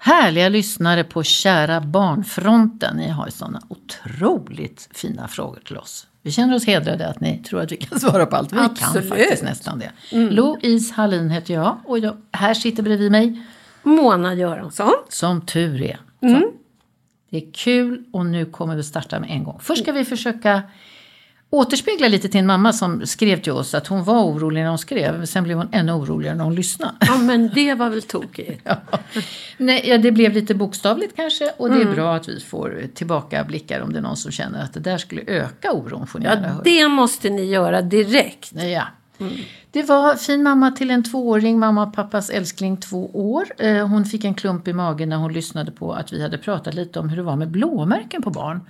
härliga lyssnare på Kära barnfronten. Ni har ju sådana otroligt fina frågor till oss. Vi känner oss hedrade att ni tror att vi kan svara på allt. Vi Absolut. kan faktiskt nästan det. Louise Hallin heter jag och jag, här sitter bredvid mig, Mona Göransson. som tur är. Så. Det är kul och nu kommer vi starta med en gång. Först ska vi försöka återspegla lite till en mamma som skrev till oss att hon var orolig när hon skrev. Sen blev hon ännu oroligare när hon lyssnade. Ja, men det var väl tokigt. Ja. Nej, ja, det blev lite bokstavligt kanske och det är bra att vi får tillbaka blickar om det är någon som känner att det där skulle öka oron. Ja, det måste ni göra direkt. Ja. Det var fin mamma till en tvååring, mamma och pappas älskling två år. Eh, Hon fick en klump i magen när hon lyssnade på att vi hade pratat lite om hur det var med blåmärken på barn.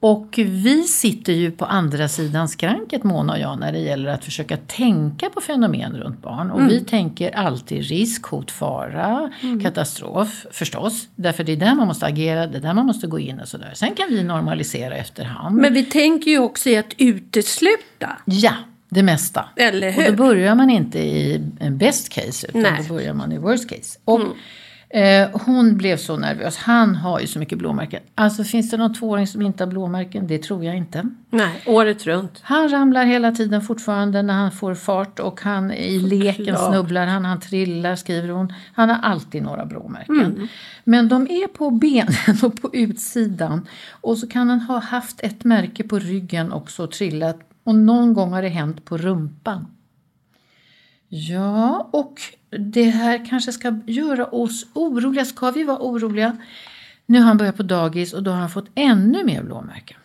Och vi sitter ju på andra sidan skranket, Mona och jag, när det gäller att försöka tänka på fenomen runt barn. Och vi tänker alltid risk, hot, fara, katastrof förstås. Därför det är där man måste agera, det är där man måste gå in och sådär. Sen kan vi normalisera efterhand. Men vi tänker ju också i att utesluta. Ja, det mesta. Eller Och hur? då börjar man inte i best case utan Nej. då börjar man i worst case. Och eh, hon blev så nervös. Han har ju så mycket blåmärken. Alltså finns det någon tvååring som inte har blåmärken? Det tror jag inte. Nej, året runt. Han ramlar hela tiden fortfarande när han får fart och han i leken Såklart. snubblar han, han trillar skriver hon. Han har alltid några blåmärken. Men de är på benen och på utsidan. Och så kan han ha haft ett märke på ryggen också och trillat. Och någon gång har det hänt på rumpan. Ja, och det här kanske ska göra oss oroliga. Ska vi vara oroliga? Nu har han börjat på dagis och då har han fått ännu mer blåmärken.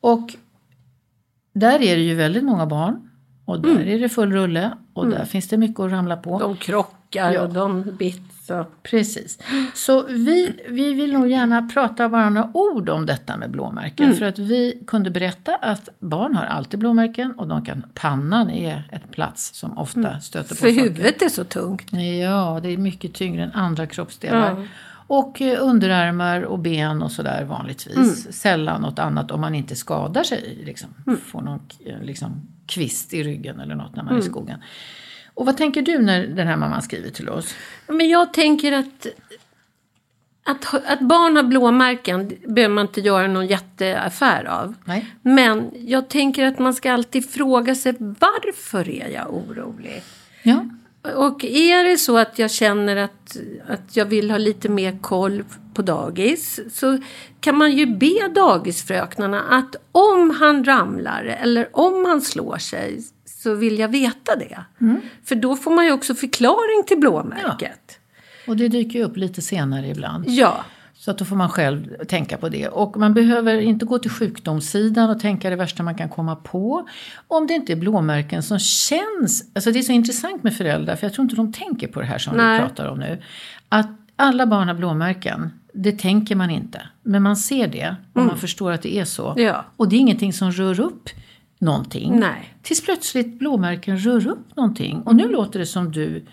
Och där är det ju väldigt många barn. Och där är det full rulle. Och där finns det mycket att ramla på. De krockar Ja. och de bits. Och... Precis. Så vi, vi vill nog gärna prata bara några ord om detta med blåmärken. För att vi kunde berätta att barn har alltid blåmärken. Och de kan, pannan är ett plats som ofta stöter på För saker. huvudet är så tungt. Ja, det är mycket tyngre än andra kroppsdelar. Och eh, underarmar och ben och sådär vanligtvis. Sällan något annat om man inte skadar sig. Liksom. Får någon eh, liksom, kvist i ryggen eller något när man är i skogen. Och vad tänker du när den här mamman skriver till oss? Men jag tänker att, att, att barn har blåmärken behöver man inte göra någon jätteaffär av. Nej. Men jag tänker att man ska alltid fråga sig varför är jag orolig? Ja. Och är det så att jag känner att, att jag vill ha lite mer koll på dagis så kan man ju be dagisfröknarna att om han ramlar eller om han slår sig så vill jag veta det. För då får man ju också förklaring till blåmärket. Och det dyker ju upp lite senare ibland. Ja. Så att då får man själv tänka på det. Och man behöver inte gå till sjukdomssidan och tänka det värsta man kan komma på. Om det inte är blåmärken som känns... Alltså det är så intressant med föräldrar, för jag tror inte de tänker på det här som Nej. vi pratar om nu. Att alla barn har blåmärken, det tänker man inte. Men man ser det och man förstår att det är så. Ja. Och det är ingenting som rör upp någonting. Nej. Tills plötsligt blåmärken rör upp någonting. Och nu låter det som du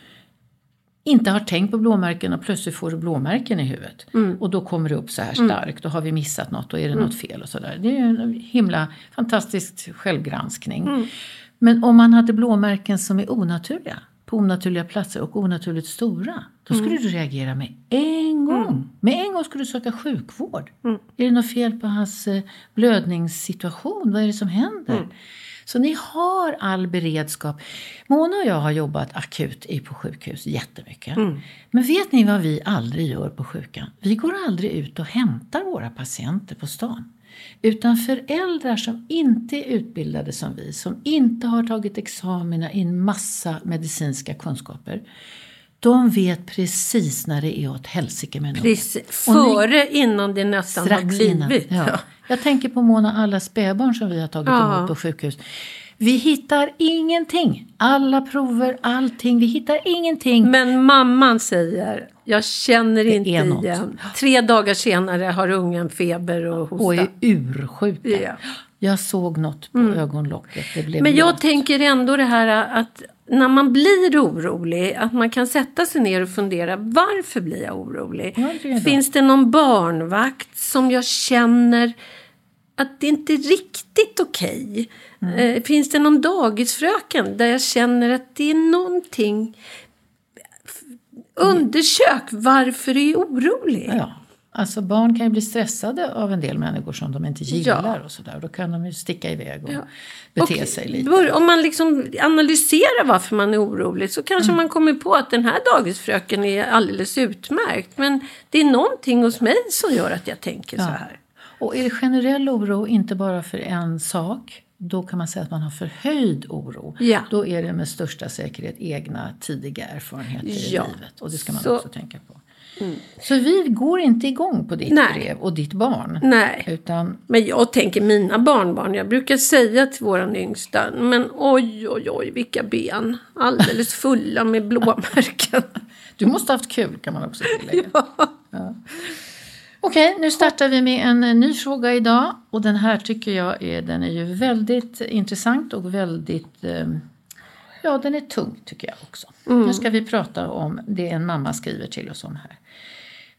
inte har tänkt på blåmärken och plötsligt får du blåmärken i huvudet. Och då kommer det upp så här starkt. Då har vi missat något, då är det något fel och sådär. Det är en himla fantastisk självgranskning. Men om man hade blåmärken som är onaturliga, på onaturliga platser och onaturligt stora. Då skulle du reagera med en gång. Med en gång skulle du söka sjukvård. Är det något fel på hans eh, blödningssituation? Vad är det som händer? Så ni har all beredskap. Mona och jag har jobbat akut i på sjukhus jättemycket. Men vet ni vad vi aldrig gör på sjukan? Vi går aldrig ut och hämtar våra patienter på stan. Utan föräldrar som inte är utbildade som vi, som inte har tagit examina i en massa medicinska kunskaper. De vet precis när det är åt helsike med ni- Före innan det nästan har Strax innan. blivit. Ja. Jag tänker på Mona, alla spädbarn som vi har tagit Ja. emot på sjukhus. Vi hittar ingenting. Alla prover, allting. Vi hittar ingenting. Men mamman säger, jag känner inte är något. igen. Tre dagar senare har ungen feber och hosta. och är ursjuka. Ja. Jag såg något på ögonlocket. Det blev Men jag blått. tänker ändå det här att när man blir orolig, att man kan sätta sig ner och fundera, varför blir jag orolig? Ja, det. Finns det någon barnvakt som jag känner att det inte är riktigt okej? Mm. Eh, finns det någon dagisfröken där jag känner att det är någonting... Undersök varför du är orolig. Ja. Alltså barn kan ju bli stressade av en del människor som de inte gillar Ja. och sådär. Då kan de ju sticka iväg och Ja. bete Och sig lite. Om man liksom analyserar varför man är orolig så kanske Mm. man kommer på att den här dagisfröken är alldeles utmärkt. Men det är någonting hos mig som gör att jag tänker så här. Och är det generell oro, inte bara för en sak, då kan man säga att man har förhöjd oro. Ja. Då är det med största säkerhet egna tidiga erfarenheter i Ja. livet. Och det ska man Så- också tänka på. Så vi går inte igång på ditt Nej. brev och ditt barn. Nej. Utan Men jag tänker mina barnbarn. Jag brukar säga till våran yngsta. Men oj, oj, oj, vilka ben. Alldeles fulla med blåmärken. du måste ha haft kul kan man också tillägga. Ja. Okej, nu startar vi med en eh, ny fråga idag. Och den här tycker jag är, den är ju väldigt intressant och väldigt, eh, ja den är tung tycker jag också. Nu ska vi prata om det en mamma skriver till oss om här.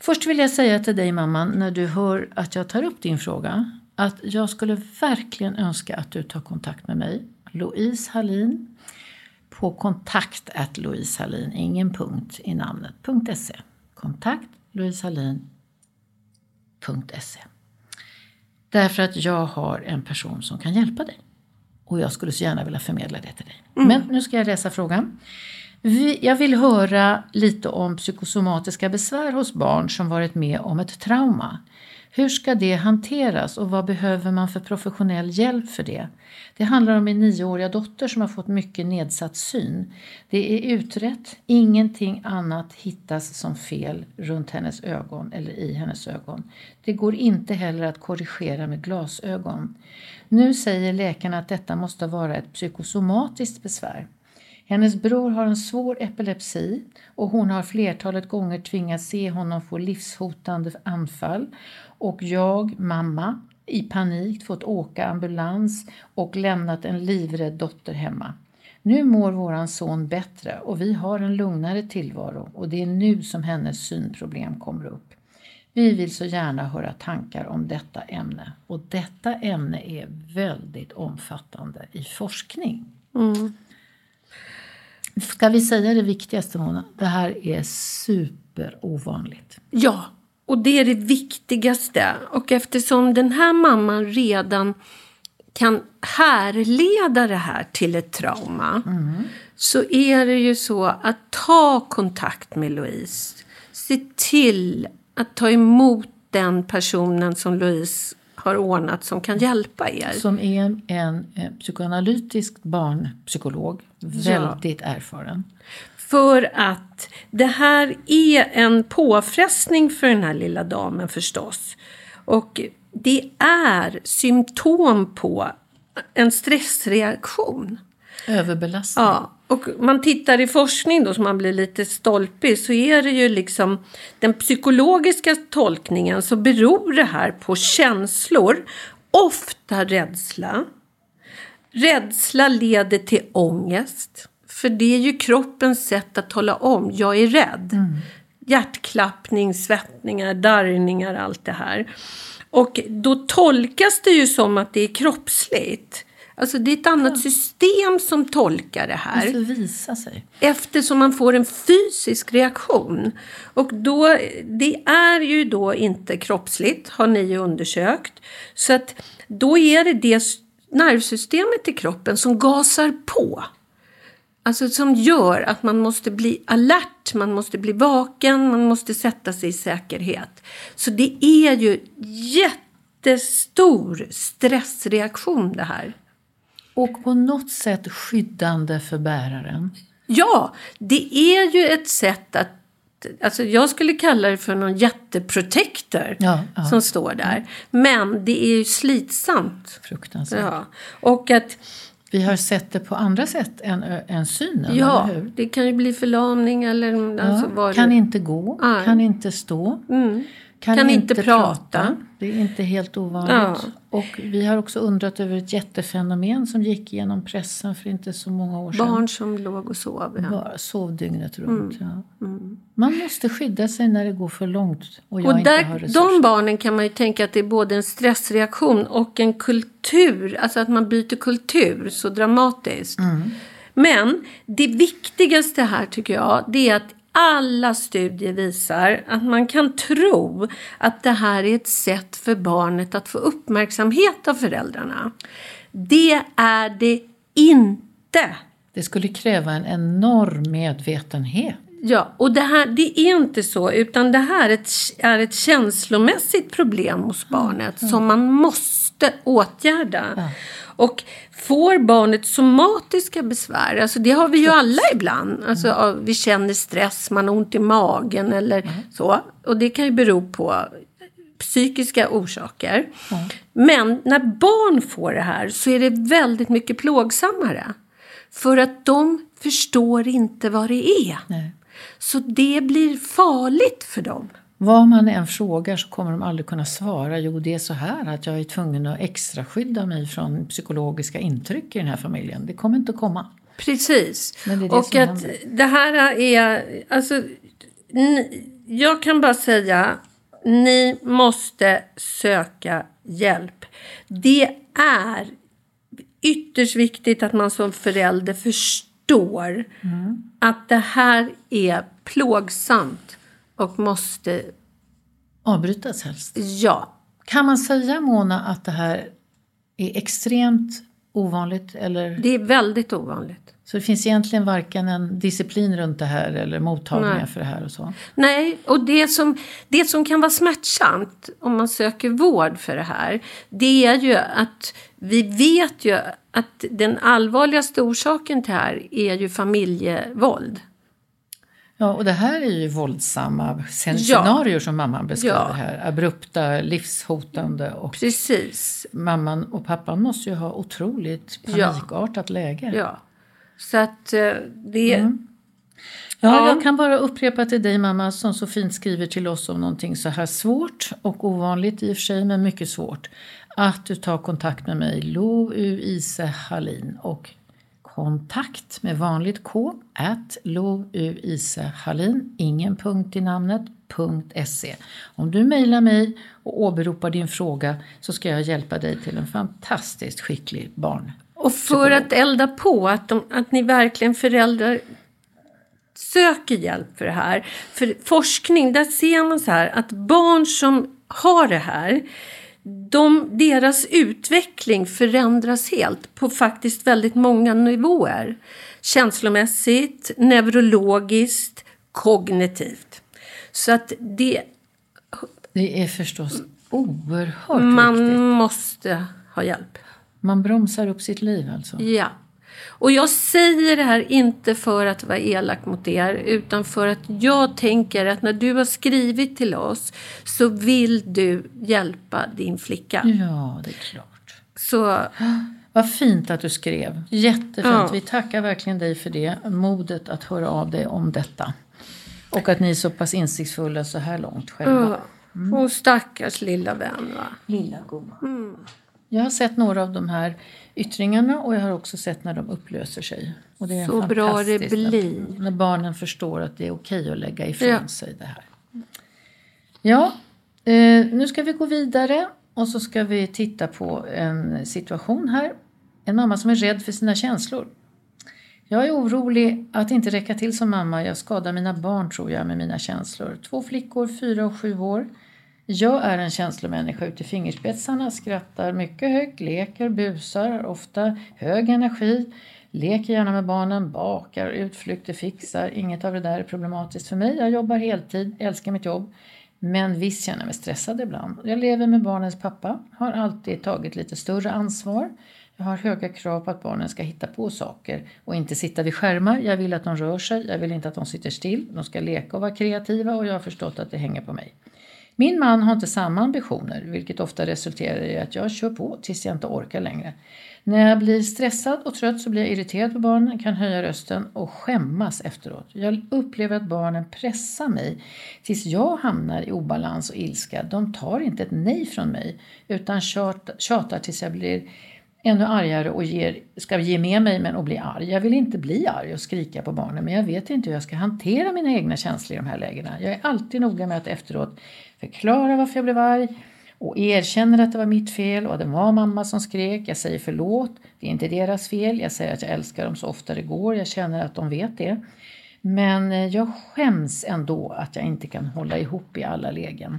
Först vill jag säga till dig mamman, när du hör att jag tar upp din fråga, att jag skulle verkligen önska att du tar kontakt med mig, Louise Hallin, på kontakt at Louise Hallin, ingen punkt i namnet, .se. Kontakt Louise Hallin .se. Därför att jag har en person som kan hjälpa dig. Och jag skulle så gärna vilja förmedla det till dig. Men nu ska jag läsa frågan. Vi, jag vill höra lite om psykosomatiska besvär hos barn som varit med om ett trauma. Hur ska det hanteras och vad behöver man för professionell hjälp för det? Det handlar om min nioåriga dotter som har fått mycket nedsatt syn. Det är utrett, ingenting annat hittas som fel runt hennes ögon eller i hennes ögon. Det går inte heller att korrigera med glasögon. Nu säger läkarna att detta måste vara ett psykosomatiskt besvär. Hennes bror har en svår epilepsi och hon har flertalet gånger tvingats se honom få livshotande anfall. Och jag, mamma, i panik fått åka ambulans och lämnat en livrädd dotter hemma. Nu mår våran son bättre och vi har en lugnare tillvaro och det är nu som hennes synproblem kommer upp. Vi vill så gärna höra tankar om detta ämne och detta ämne är väldigt omfattande i forskning. Mm. Ska vi säga det viktigaste Mona? Det här är superovanligt. Ja, och det är det viktigaste. Och eftersom den här mamman redan kan härleda det här till ett trauma så är det ju så att ta kontakt med Louise. Se till att ta emot den personen som Louise har ordnat som kan hjälpa er. Som är en, en, eh, psykoanalytisk barnpsykolog, väldigt erfaren. För att det här är en påfrestning för den här lilla damen förstås. Och det är symptom på en stressreaktion. Överbelastning. Ja, och man tittar i forskning då så man blir lite stolpig så är det ju liksom den psykologiska tolkningen så beror det här på känslor, ofta rädsla, rädsla leder till ångest. För det är ju kroppens sätt att tala om, jag är rädd. Hjärtklappning, svettningar, darrningar, allt det här. Och då tolkas det ju som att det är kroppsligt. Alltså det är ett annat system som tolkar det här. Det visa sig. Eftersom man får en fysisk reaktion. Och då, det är ju då inte kroppsligt, har ni undersökt. Så att då är det det nervsystemet i kroppen som gasar på. Alltså som gör att man måste bli alert, man måste bli vaken, man måste sätta sig i säkerhet. Så det är ju jättestor stressreaktion det här. Och på något sätt skyddande för bäraren. Ja, det är ju ett sätt att Alltså jag skulle kalla det för någon jätteprotector Ja, ja. som står där. Men det är ju slitsamt. Fruktansvärt. Ja. Och att Vi har sett det på andra sätt än, än synen, ja, det kan ju bli förlamning eller alltså Ja, kan det- inte gå, Nej. kan inte stå, Mm. kan, Kan inte, inte prata. prata. Det är inte helt ovanligt. Ja. Och vi har också undrat över ett jättefenomen som gick genom pressen för inte så många år sedan. Barn som låg och sov. Ja. Bara sov dygnet Mm. runt. Ja. Man måste skydda sig när det går för långt och jag Och inte där, har resurser. de barnen kan man ju tänka att det är både en stressreaktion och en kultur. Alltså att man byter kultur så dramatiskt. Mm. Men det viktigaste här tycker jag det är att alla studier visar att man kan tro att det här är ett sätt för barnet att få uppmärksamhet av föräldrarna. Det är det inte. Det skulle kräva en enorm medvetenhet. Ja, och det här det är inte så, utan det här är ett, är ett känslomässigt problem hos barnet som man måste åtgärda. Och får barnet somatiska besvär, alltså det har vi ju alla ibland. Alltså, ja, vi känner stress, man har ont i magen eller så. Och det kan ju bero på psykiska orsaker. Men när barn får det här så är det väldigt mycket plågsammare. För att de förstår inte vad det är. Nej. Så det blir farligt för dem. Vad man än frågar så kommer de aldrig kunna svara. Jo, det är så här att jag är tvungen att extra skydda mig från psykologiska intryck i den här familjen. Det kommer inte att komma. Precis. Det det och att händer. det här är... Alltså, ni, jag kan bara säga, ni måste söka hjälp. Det är ytterst viktigt att man som förälder förstår Mm. att det här är plågsamt och måste... Avbrytas helst. Ja, Kan man säga, Mona, att det här är extremt ovanligt? Eller? det är väldigt ovanligt. Så det finns egentligen varken en disciplin runt det här eller mottagningar Nej. för det här och så? Nej, och det som, det som kan vara smärtsamt om man söker vård för det här, det är ju att vi vet ju att den allvarligaste orsaken till det här är ju familjevåld. Ja, och det här är ju våldsamma scen- Ja. scenarier som mamman beskriver Ja. här. Abrupta, livshotande och Precis. mamman och pappan måste ju ha otroligt Ja. panikartat läge. Ja. Så att eh, det... Ja, Ja. jag kan bara upprepa till dig mamma som så fint skriver till oss om någonting så här svårt och ovanligt i och för sig men mycket svårt. Att du tar kontakt med mig, Lo U Ise Hallin och kontakt med vanligt K at Lo U Ise Hallin, ingen punkt i namnet, .se. Om du mejlar mig och åberopar din fråga så ska jag hjälpa dig till en fantastiskt skicklig barn. Och för att elda på att, de, att ni verkligen föräldrar söker hjälp för det här. För forskning, där ser man så här att barn som har det här, de, deras utveckling förändras helt på faktiskt väldigt många nivåer. Känslomässigt, neurologiskt, kognitivt. Så att det, Det är förstås oerhört man viktigt. måste ha hjälp. Man bromsar upp sitt liv alltså. Ja. Och jag säger det här inte för att vara elak mot er utan för att jag tänker att när du har skrivit till oss så vill du hjälpa din flicka. Ja, det är klart. Så Vad fint att du skrev. Jättefint. Ja. Vi tackar verkligen dig för det. Modet att höra av dig om detta. Och att ni är så pass insiktsfulla så här långt själva. ja. Och stackars lilla vän va. Lilla gumman. Jag har sett några av de här yttringarna och jag har också sett när de upplöser sig. Och det är Så bra det blir. När, när barnen förstår att det är okej att lägga ifrån Ja. sig det här. Ja, eh, nu ska vi gå vidare och så ska vi titta på en situation här. En mamma som är rädd för sina känslor. Jag är orolig att inte räcka till som mamma. Jag skadar mina barn tror jag med mina känslor. Två flickor, fyra och sju år. Jag är en känslomänniska ut i fingerspetsarna, skrattar mycket högt, leker, busar, ofta hög energi, leker gärna med barnen, bakar, utflykter, fixar. Inget av det där är problematiskt för mig. Jag jobbar heltid, älskar mitt jobb. Men visst känner jag mig stressad ibland. Jag lever med barnens pappa, har alltid tagit lite större ansvar. Jag har höga krav på att barnen ska hitta på saker och inte sitta vid skärmar. Jag vill att de rör sig, jag vill inte att de sitter still. De ska leka och vara kreativa och jag har förstått att det hänger på mig. Min man har inte samma ambitioner, vilket ofta resulterar i att jag kör på tills jag inte orkar längre. När jag blir stressad och trött så blir jag irriterad på barnen, kan höja rösten och skämmas efteråt. Jag upplever att barnen pressar mig tills jag hamnar i obalans och ilska. De tar inte ett nej från mig utan tjatar tills jag blir ännu argare och ger, ska ge med mig men och bli arg. Jag vill inte bli arg och skrika på barnen men jag vet inte hur jag ska hantera mina egna känslor i de här lägena. Jag är alltid noga med att efteråt förklara varför jag blev arg och erkänner att det var mitt fel och att det var mamma som skrek. Jag säger förlåt, det är inte deras fel. Jag säger att jag älskar dem så ofta det går. Jag känner att de vet det. Men eh, jag skäms ändå att jag inte kan hålla ihop i alla lägen.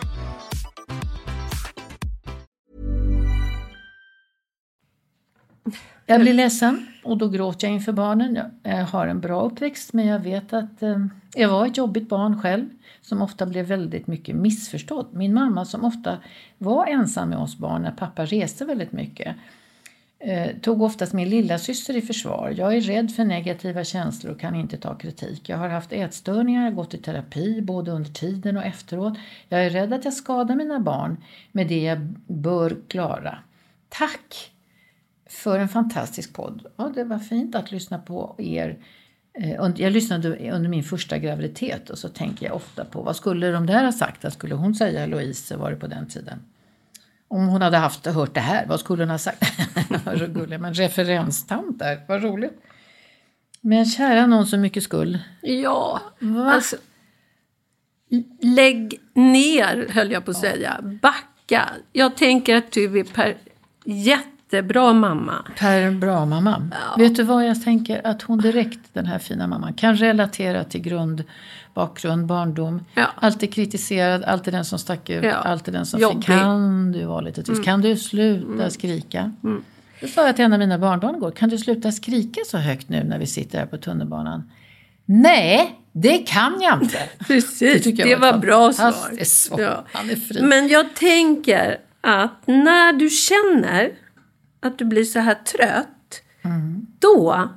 Jag blir ledsen och då gråter jag inför barnen. Jag har en bra uppväxt men jag vet att eh, jag var ett jobbigt barn själv som ofta blev väldigt mycket missförstådd. Min mamma som ofta var ensam med oss barn när pappa reste väldigt mycket eh, tog oftast min lilla syster i försvar. Jag är rädd för negativa känslor och kan inte ta kritik. Jag har haft ätstörningar, gått i terapi både under tiden och efteråt. Jag är rädd att jag skadar mina barn med det jag bör klara. Tack för en fantastisk podd. Ja, det var fint att lyssna på er. Eh, Jag lyssnade under min första graviditet och så tänker jag ofta på vad skulle de där ha sagt? Vad skulle hon säga, Louise, var det på den tiden? Om hon hade haft hört det här, vad skulle hon ha sagt? så gullig, men referenstant där, vad roligt. Men kära någon så mycket skull. Ja, Va? alltså. Lägg ner, höll jag på att säga. Backa. Jag tänker att du är per jättebra mamma. Per bra mamma. Vet du vad jag tänker? Att hon direkt, den här fina mamman, kan relatera till grund, bakgrund, barndom. Ja. Alltid kritiserad, alltid den som stack ut, Ja. alltid den som Jobbig. fick. Kan du vara lite tyst? Kan du sluta skrika? Det sa jag till en av mina barnbarn igår. Kan du sluta skrika så högt nu när vi sitter här på tunnelbanan? Nej, det kan jag inte. Precis, det, jag var ett var bra svar. Ja. Han är fri. Men jag tänker att när du känner att du blir så här trött, Mm. då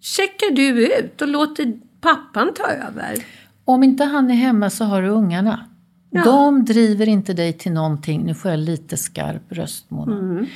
checkar du ut och låter pappan ta över. Om inte han är hemma så har du ungarna. De driver inte dig till någonting. Nu får jag lite skarp röst, Mona.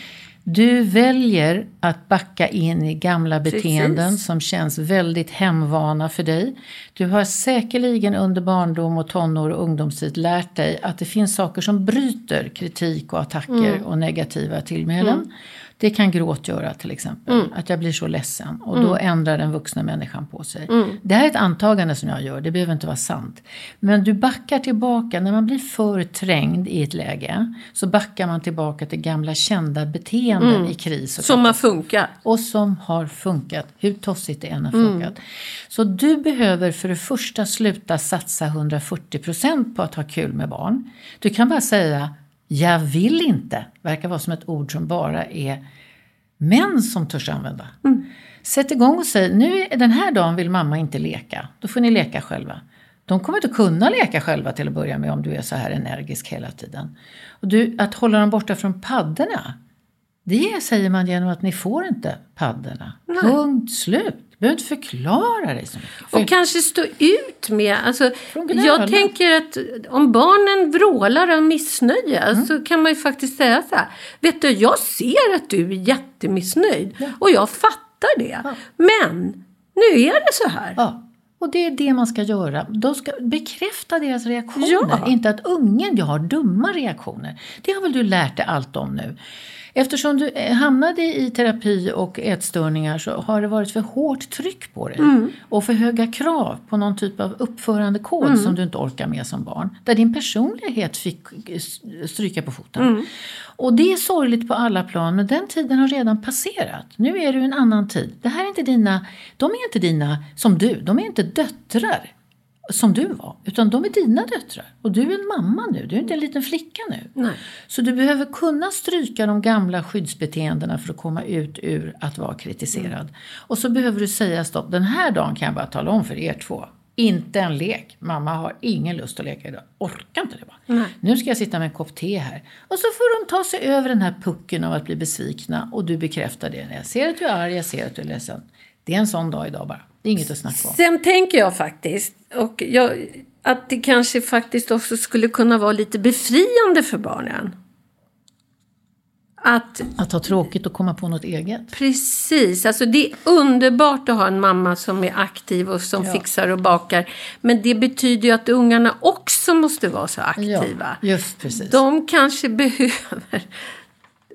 Du väljer att backa in i gamla beteenden Precis. som känns väldigt hemvana för dig. Du har säkerligen under barndom och tonår och ungdomstid lärt dig att det finns saker som bryter kritik och attacker och negativa tillmälen. Det kan gråt göra till exempel. Att jag blir så ledsen. Och då ändrar den vuxna människan på sig. Det här är ett antagande som jag gör. Det behöver inte vara sant. Men du backar tillbaka. När man blir för trängd i ett läge. Så backar man tillbaka till gamla kända beteenden i kris. Och Som har funkat. och som har funkat, hur tossigt det än har funkat. Så du behöver för det första sluta satsa 140% på att ha kul med barn. Du kan bara säga jag vill inte, verkar vara som ett ord som bara är män som törs använda. Sätt igång och säg, nu den här dagen vill mamma inte leka, då får ni leka själva. De kommer inte kunna leka själva till att börja med om du är så här energisk hela tiden. Och du, att hålla dem borta från paddorna, det säger man genom att ni får inte paddorna. Punkt slut. Du behöver inte förklara dig så mycket. För- Och kanske stå ut med, alltså, jag tänker att om barnen vrålar av missnöje Mm. så kan man ju faktiskt säga så här. Vet du, jag ser att du är jättemissnöjd och jag fattar det. Men nu är det så här. Ja, och det är det man ska göra. De ska bekräfta deras reaktioner. Ja. Inte att ungen, jag har dumma reaktioner. Det har väl du lärt dig allt om nu. Eftersom du eh, hamnade i terapi och ätstörningar så har det varit för hårt tryck på dig. Och för höga krav på någon typ av uppförandekod som du inte orkar med som barn. Där din personlighet fick eh, stryka på foten. Och det är sorgligt på alla plan men den tiden har redan passerat. Nu är du en annan tid. Det här är inte dina, de är inte dina som du, de är inte döttrar som du var. Utan de är dina döttrar. Och du är en mamma nu, du är inte en liten flicka nu. Nej. Så du behöver kunna stryka de gamla skyddsbeteendena för att komma ut ur att vara kritiserad. Och så behöver du säga stopp, den här dagen kan jag bara tala om för er två. Inte en lek. Mamma har ingen lust att leka idag. Orkar inte det bara. Nu ska jag sitta med en kopp te här. Och så får de ta sig över den här pucken av att bli besvikna. Och du bekräftar det. Jag ser att du är arg, jag ser att du är ledsen. Det är en sån dag idag bara. Det är inget att snacka om. Sen tänker jag faktiskt och jag, att det kanske faktiskt också skulle kunna vara lite befriande för barnen. Att Att ha tråkigt och komma på något eget. Precis, alltså det är underbart att ha en mamma som är aktiv och som fixar och bakar. Men det betyder ju att ungarna också måste vara så aktiva. just precis. De kanske behöver...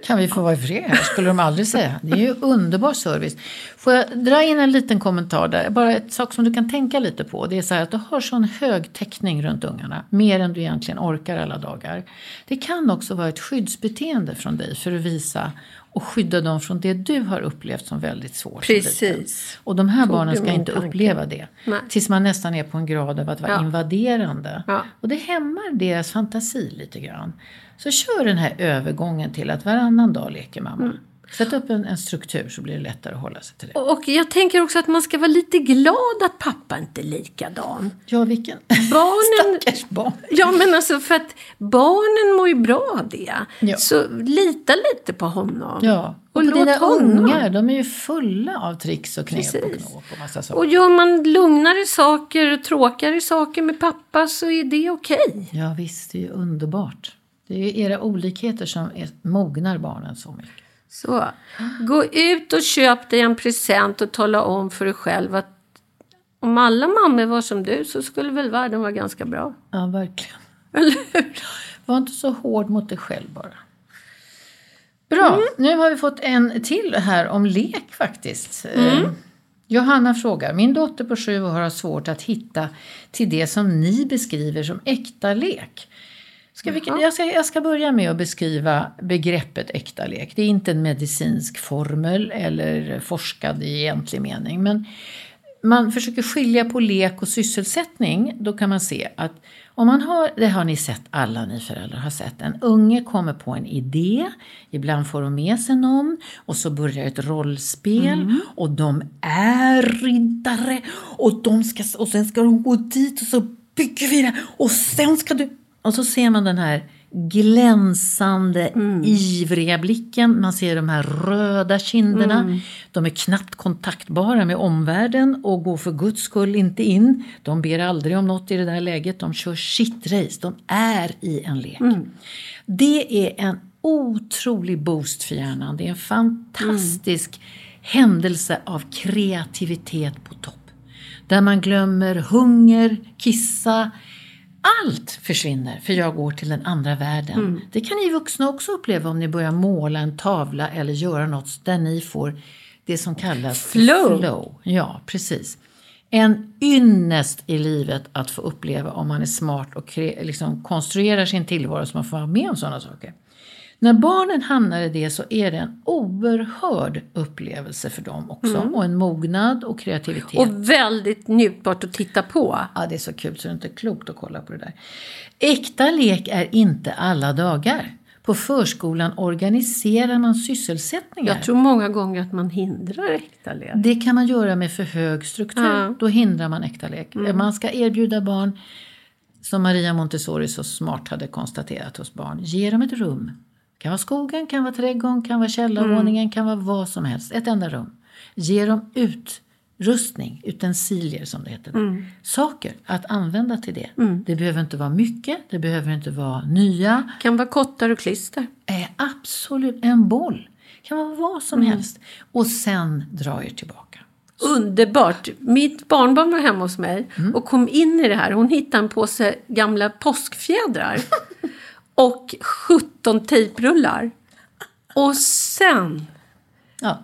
Kan vi få vara i fred? Skulle de aldrig säga. Det är ju underbar service. Får jag dra in en liten kommentar där? Bara ett sak som du kan tänka lite på. Det är så här att du har sån hög täckning runt ungarna. Mer än du egentligen orkar alla dagar. Det kan också vara ett skyddsbeteende från dig för att visa och skydda dem från det du har upplevt som väldigt svårt. Precis. Och de här Tog barnen ska inte tanke? uppleva det. Nej. Tills man nästan är på en grad av att vara Ja. invaderande. Ja. Och det hämmar deras fantasi lite grann. Så kör den här övergången till att varannan dag leker mamma. Mm. Sätt upp en, en struktur så blir det lättare att hålla sig till det. Och jag tänker också att man ska vara lite glad att pappa inte är likadan. Ja, vilken Barnen- stackars barn. Ja, men alltså för att barnen mår ju bra av det. Ja. Så lita lite på honom. Ja, och, Och dina honom. ungar, de är ju fulla av tricks och knep och Precis. knåp och massa saker. Och gör man lugnare saker och tråkigare saker med pappa så är det okej. Ja, visst, det är ju underbart. Det är ju era olikheter som är, mognar barnen så mycket. Så, gå ut och köp dig en present och tala om för dig själv att om alla mammor var som du så skulle väl världen vara ganska bra. Ja, verkligen. Eller hur? Var inte så hård mot dig själv bara. Bra, Mm. nu har vi fått en till här om lek faktiskt. Mm. Eh, Johanna frågar, min dotter på sju år har svårt att hitta till det som ni beskriver som äkta lek. Ska vi, jag, ska, jag ska börja med att beskriva begreppet äkta lek. Det är inte en medicinsk formel eller forskad i egentlig mening. Men man försöker skilja på lek och sysselsättning, då kan man se att om man har, det har ni sett, alla ni föräldrar har sett, en unge kommer på en idé, ibland får de med sig någon och så börjar ett rollspel och de är riddare och, de ska, och sen ska de gå dit och så bygger vi det och sen ska du... Och så ser man den här glänsande, ivriga blicken. Man ser de här röda kinderna. De är knappt kontaktbara med omvärlden och går för guds skull inte in. De ber aldrig om något i det där läget. De kör sitt race. De är i en lek. Det är en otrolig boost för hjärnan. Det är en fantastisk händelse av kreativitet på topp. Där man glömmer hunger, kissa, allt försvinner för jag går till den andra världen. Mm. Det kan ni vuxna också uppleva om ni börjar måla en tavla eller göra något där ni får det som kallas Flow. flow. Ja, precis. En ynnest i livet att få uppleva om man är smart och liksom konstruerar sin tillvaro så man får vara med om sådana saker. När barnen hamnar i det så är det en oerhörd upplevelse för dem också. Och en mognad och kreativitet. Och väldigt njutbart att titta på. Ja, det är så kul så det är inte klokt att kolla på det där. Äkta lek är inte alla dagar. På förskolan organiserar man sysselsättningar. Jag tror många gånger att man hindrar äkta lek. Det kan man göra med för hög struktur. Ja. Då hindrar man äkta lek. Man ska erbjuda barn, som Maria Montessori så smart hade konstaterat hos barn, ge dem ett rum. Kan vara skogen, kan vara trädgården, kan vara källarvåningen, kan vara vad som helst. Ett enda rum. Ge dem utrustning, utensilier som det heter. Saker att använda till det. Det behöver inte vara mycket, det behöver inte vara nya. kan vara kottar och klister. Eh, absolut, en boll. kan vara vad som helst. Och sen dra er tillbaka. Underbart! Mitt barnbarn var hemma hos mig och kom in i det här. Hon hittade en påse gamla påskfjädrar och 17 tejprullar. Och sen Ja.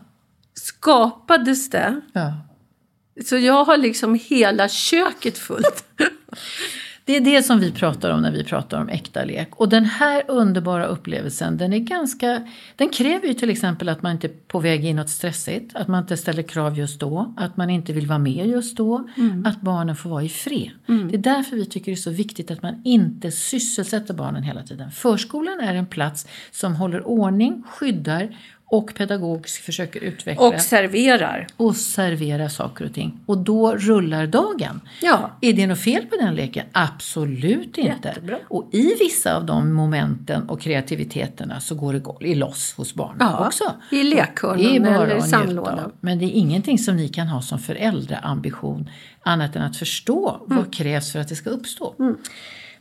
skapades det. ja. Så jag har liksom hela köket fullt. Det är det som vi pratar om när vi pratar om äkta lek. Och den här underbara upplevelsen den är ganska... Den kräver ju till exempel att man inte är på väg in något stressigt. Att man inte ställer krav just då. Att man inte vill vara med just då. Att barnen får vara i fred. Det är därför vi tycker det är så viktigt att man inte sysselsätter barnen hela tiden. Förskolan är en plats som håller ordning, skyddar och pedagogiskt försöker utveckla Och serverar. och servera saker och ting. Och då rullar dagen. Ja. Är det något fel på den leken? Absolut inte. Jättebra. Och i vissa av de momenten och kreativiteterna så går det i loss hos barnen Ja, också. i lekhörnan eller njuta sandlådan. Men det är ingenting som ni kan ha som föräldraambition annat än att förstå Mm. vad krävs för att det ska uppstå.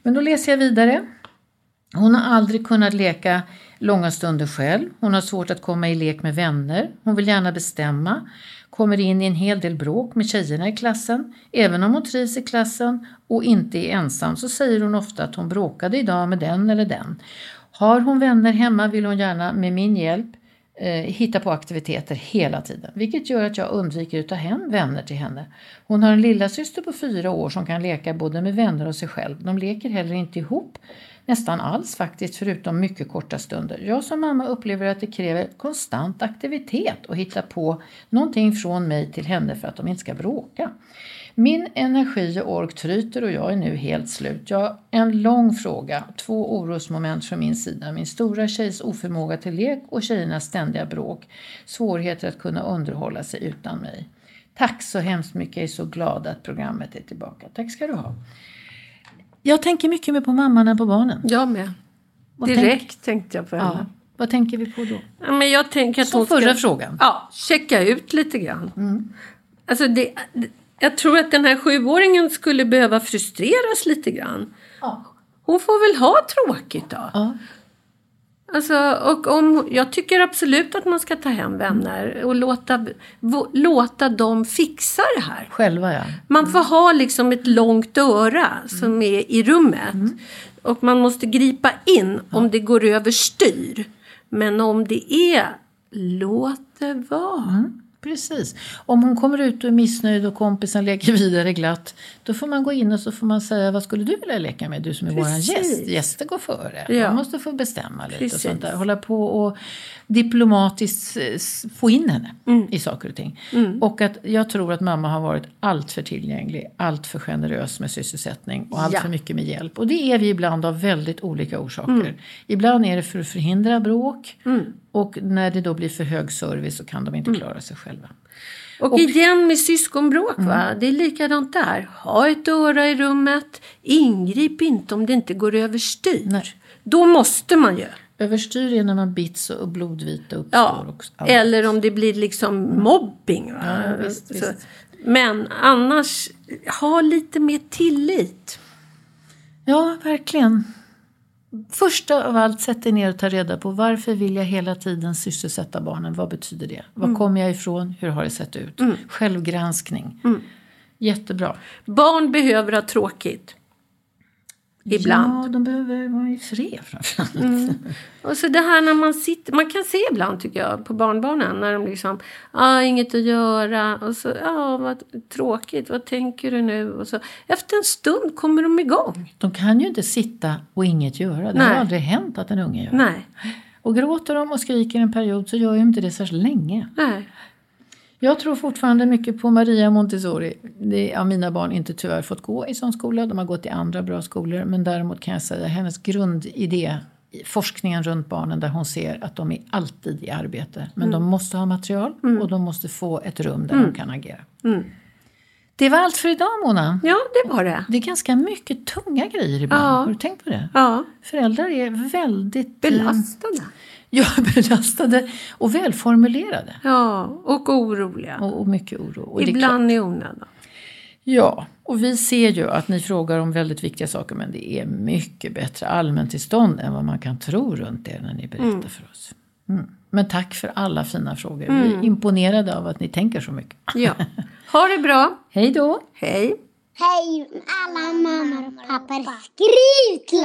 Men då läser jag vidare. Hon har aldrig kunnat leka långa stunder själv. Hon har svårt att komma i lek med vänner. Hon vill gärna bestämma. Kommer in i en hel del bråk med tjejerna i klassen. Även om hon trivs i klassen och inte är ensam så säger hon ofta att hon bråkade idag med den eller den. Har hon vänner hemma vill hon gärna med min hjälp eh, hitta på aktiviteter hela tiden. Vilket gör att jag undviker att ta hem vänner till henne. Hon har en lilla syster på fyra år som kan leka både med vänner och sig själv. De leker heller inte ihop nästan alls faktiskt förutom mycket korta stunder. Jag som mamma upplever att det kräver konstant aktivitet och hitta på någonting från mig till henne för att de inte ska bråka. Min energi och ork tryter och jag är nu helt slut. Jag har en lång fråga, två orosmoment från min sida. Min stora tjejs oförmåga till lek och tjejernas ständiga bråk. Svårigheter att kunna underhålla sig utan mig. Tack så hemskt mycket, jag är så glad att programmet är tillbaka. Tack ska du ha. Jag tänker mycket mer på mamman än på barnen. Jag med. Vad Direkt tänkte jag på Ja. henne. Vad tänker vi på då? Ja, men jag tänker att Som ska, förra frågan. Ja, checka ut lite grann. Mm. Alltså det, jag tror att den här sjuåringen skulle behöva frustreras lite grann. Ja. Hon får väl ha tråkigt då. ja. Alltså, och om, jag tycker absolut att man ska ta hem vänner och låta, låta dem fixa det här. Själva ja. Man får ha liksom ett långt öra som är i rummet. Och man måste gripa in om det går över styr. Men om det är, låt det vara. Precis. Om hon kommer ut och är missnöjd och kompisen leker vidare glatt, då får man gå in och så får man säga vad skulle du vilja leka med, du som är Precis. gäst. Gäster går före. Ja. Man måste få bestämma lite och Precis. sånt där. Hålla på och diplomatiskt eh, få in henne Mm. i saker och ting. Och att jag tror att mamma har varit allt för tillgänglig, allt för generös med sysselsättning och allt Ja. för mycket med hjälp. Och det är vi ibland av väldigt olika orsaker. Mm. Ibland är det för att förhindra bråk och när det då blir för hög service så kan de inte Mm. klara sig själva. Och, igen med syskonbråk, va? det är likadant där. Ha ett öra i rummet. Ingrip inte om det inte går överstyr. Då måste man ju. Överstyr är när man bits och blodvita uppstår. Ja, allt. eller om det blir liksom mobbing. Ja, visst, visst. Men annars, ha lite mer tillit. ja, verkligen. Första av allt, sätt dig ner och ta reda på varför vill jag hela tiden sysselsätta barnen? Vad betyder det? Var Mm. kommer jag ifrån? Hur har det sett ut? Självgranskning. Mm. Jättebra. Barn behöver ha tråkigt. Ibland. Ja, de behöver vara i fred framförallt. Mm. Och så det här när man sitter, man kan se ibland tycker jag på barnbarnen när de liksom, ah, inget att göra och så, ja ah, vad tråkigt, vad tänker du nu? Och så efter en stund kommer de igång. De kan ju inte sitta och inget göra. Det Nej. har aldrig hänt att en unge gör. Nej, Och gråter de och skriker en period så gör ju inte det särskilt länge. nej. Jag tror fortfarande mycket på Maria Montessori. Det har mina barn inte tyvärr fått gå i sån skola. De har gått i andra bra skolor. Men däremot kan jag säga hennes grundidé, i forskningen runt barnen där hon ser att de är alltid i arbete. Men de måste ha material och de måste få ett rum där de kan agera. Det var allt för idag Mona. Ja, det var det. Det är ganska mycket tunga grejer ibland. Ja. Har du tänkt på det? Ja, Föräldrar är väldigt eh, belastade. Ja, belastade och välformulerade. Ja, och oroliga. Och, och mycket oro. Och klart- Ibland i onödan. Ja, och vi ser ju att ni frågar om väldigt viktiga saker men det är mycket bättre allmäntillstånd än vad man kan tro runt det när ni berättar för oss. Mm. Men tack för alla fina frågor. Vi är imponerade av att ni tänker så mycket. Ja. Ha det bra. Hej då! Hej. Hej alla mammor och pappor. Skriv till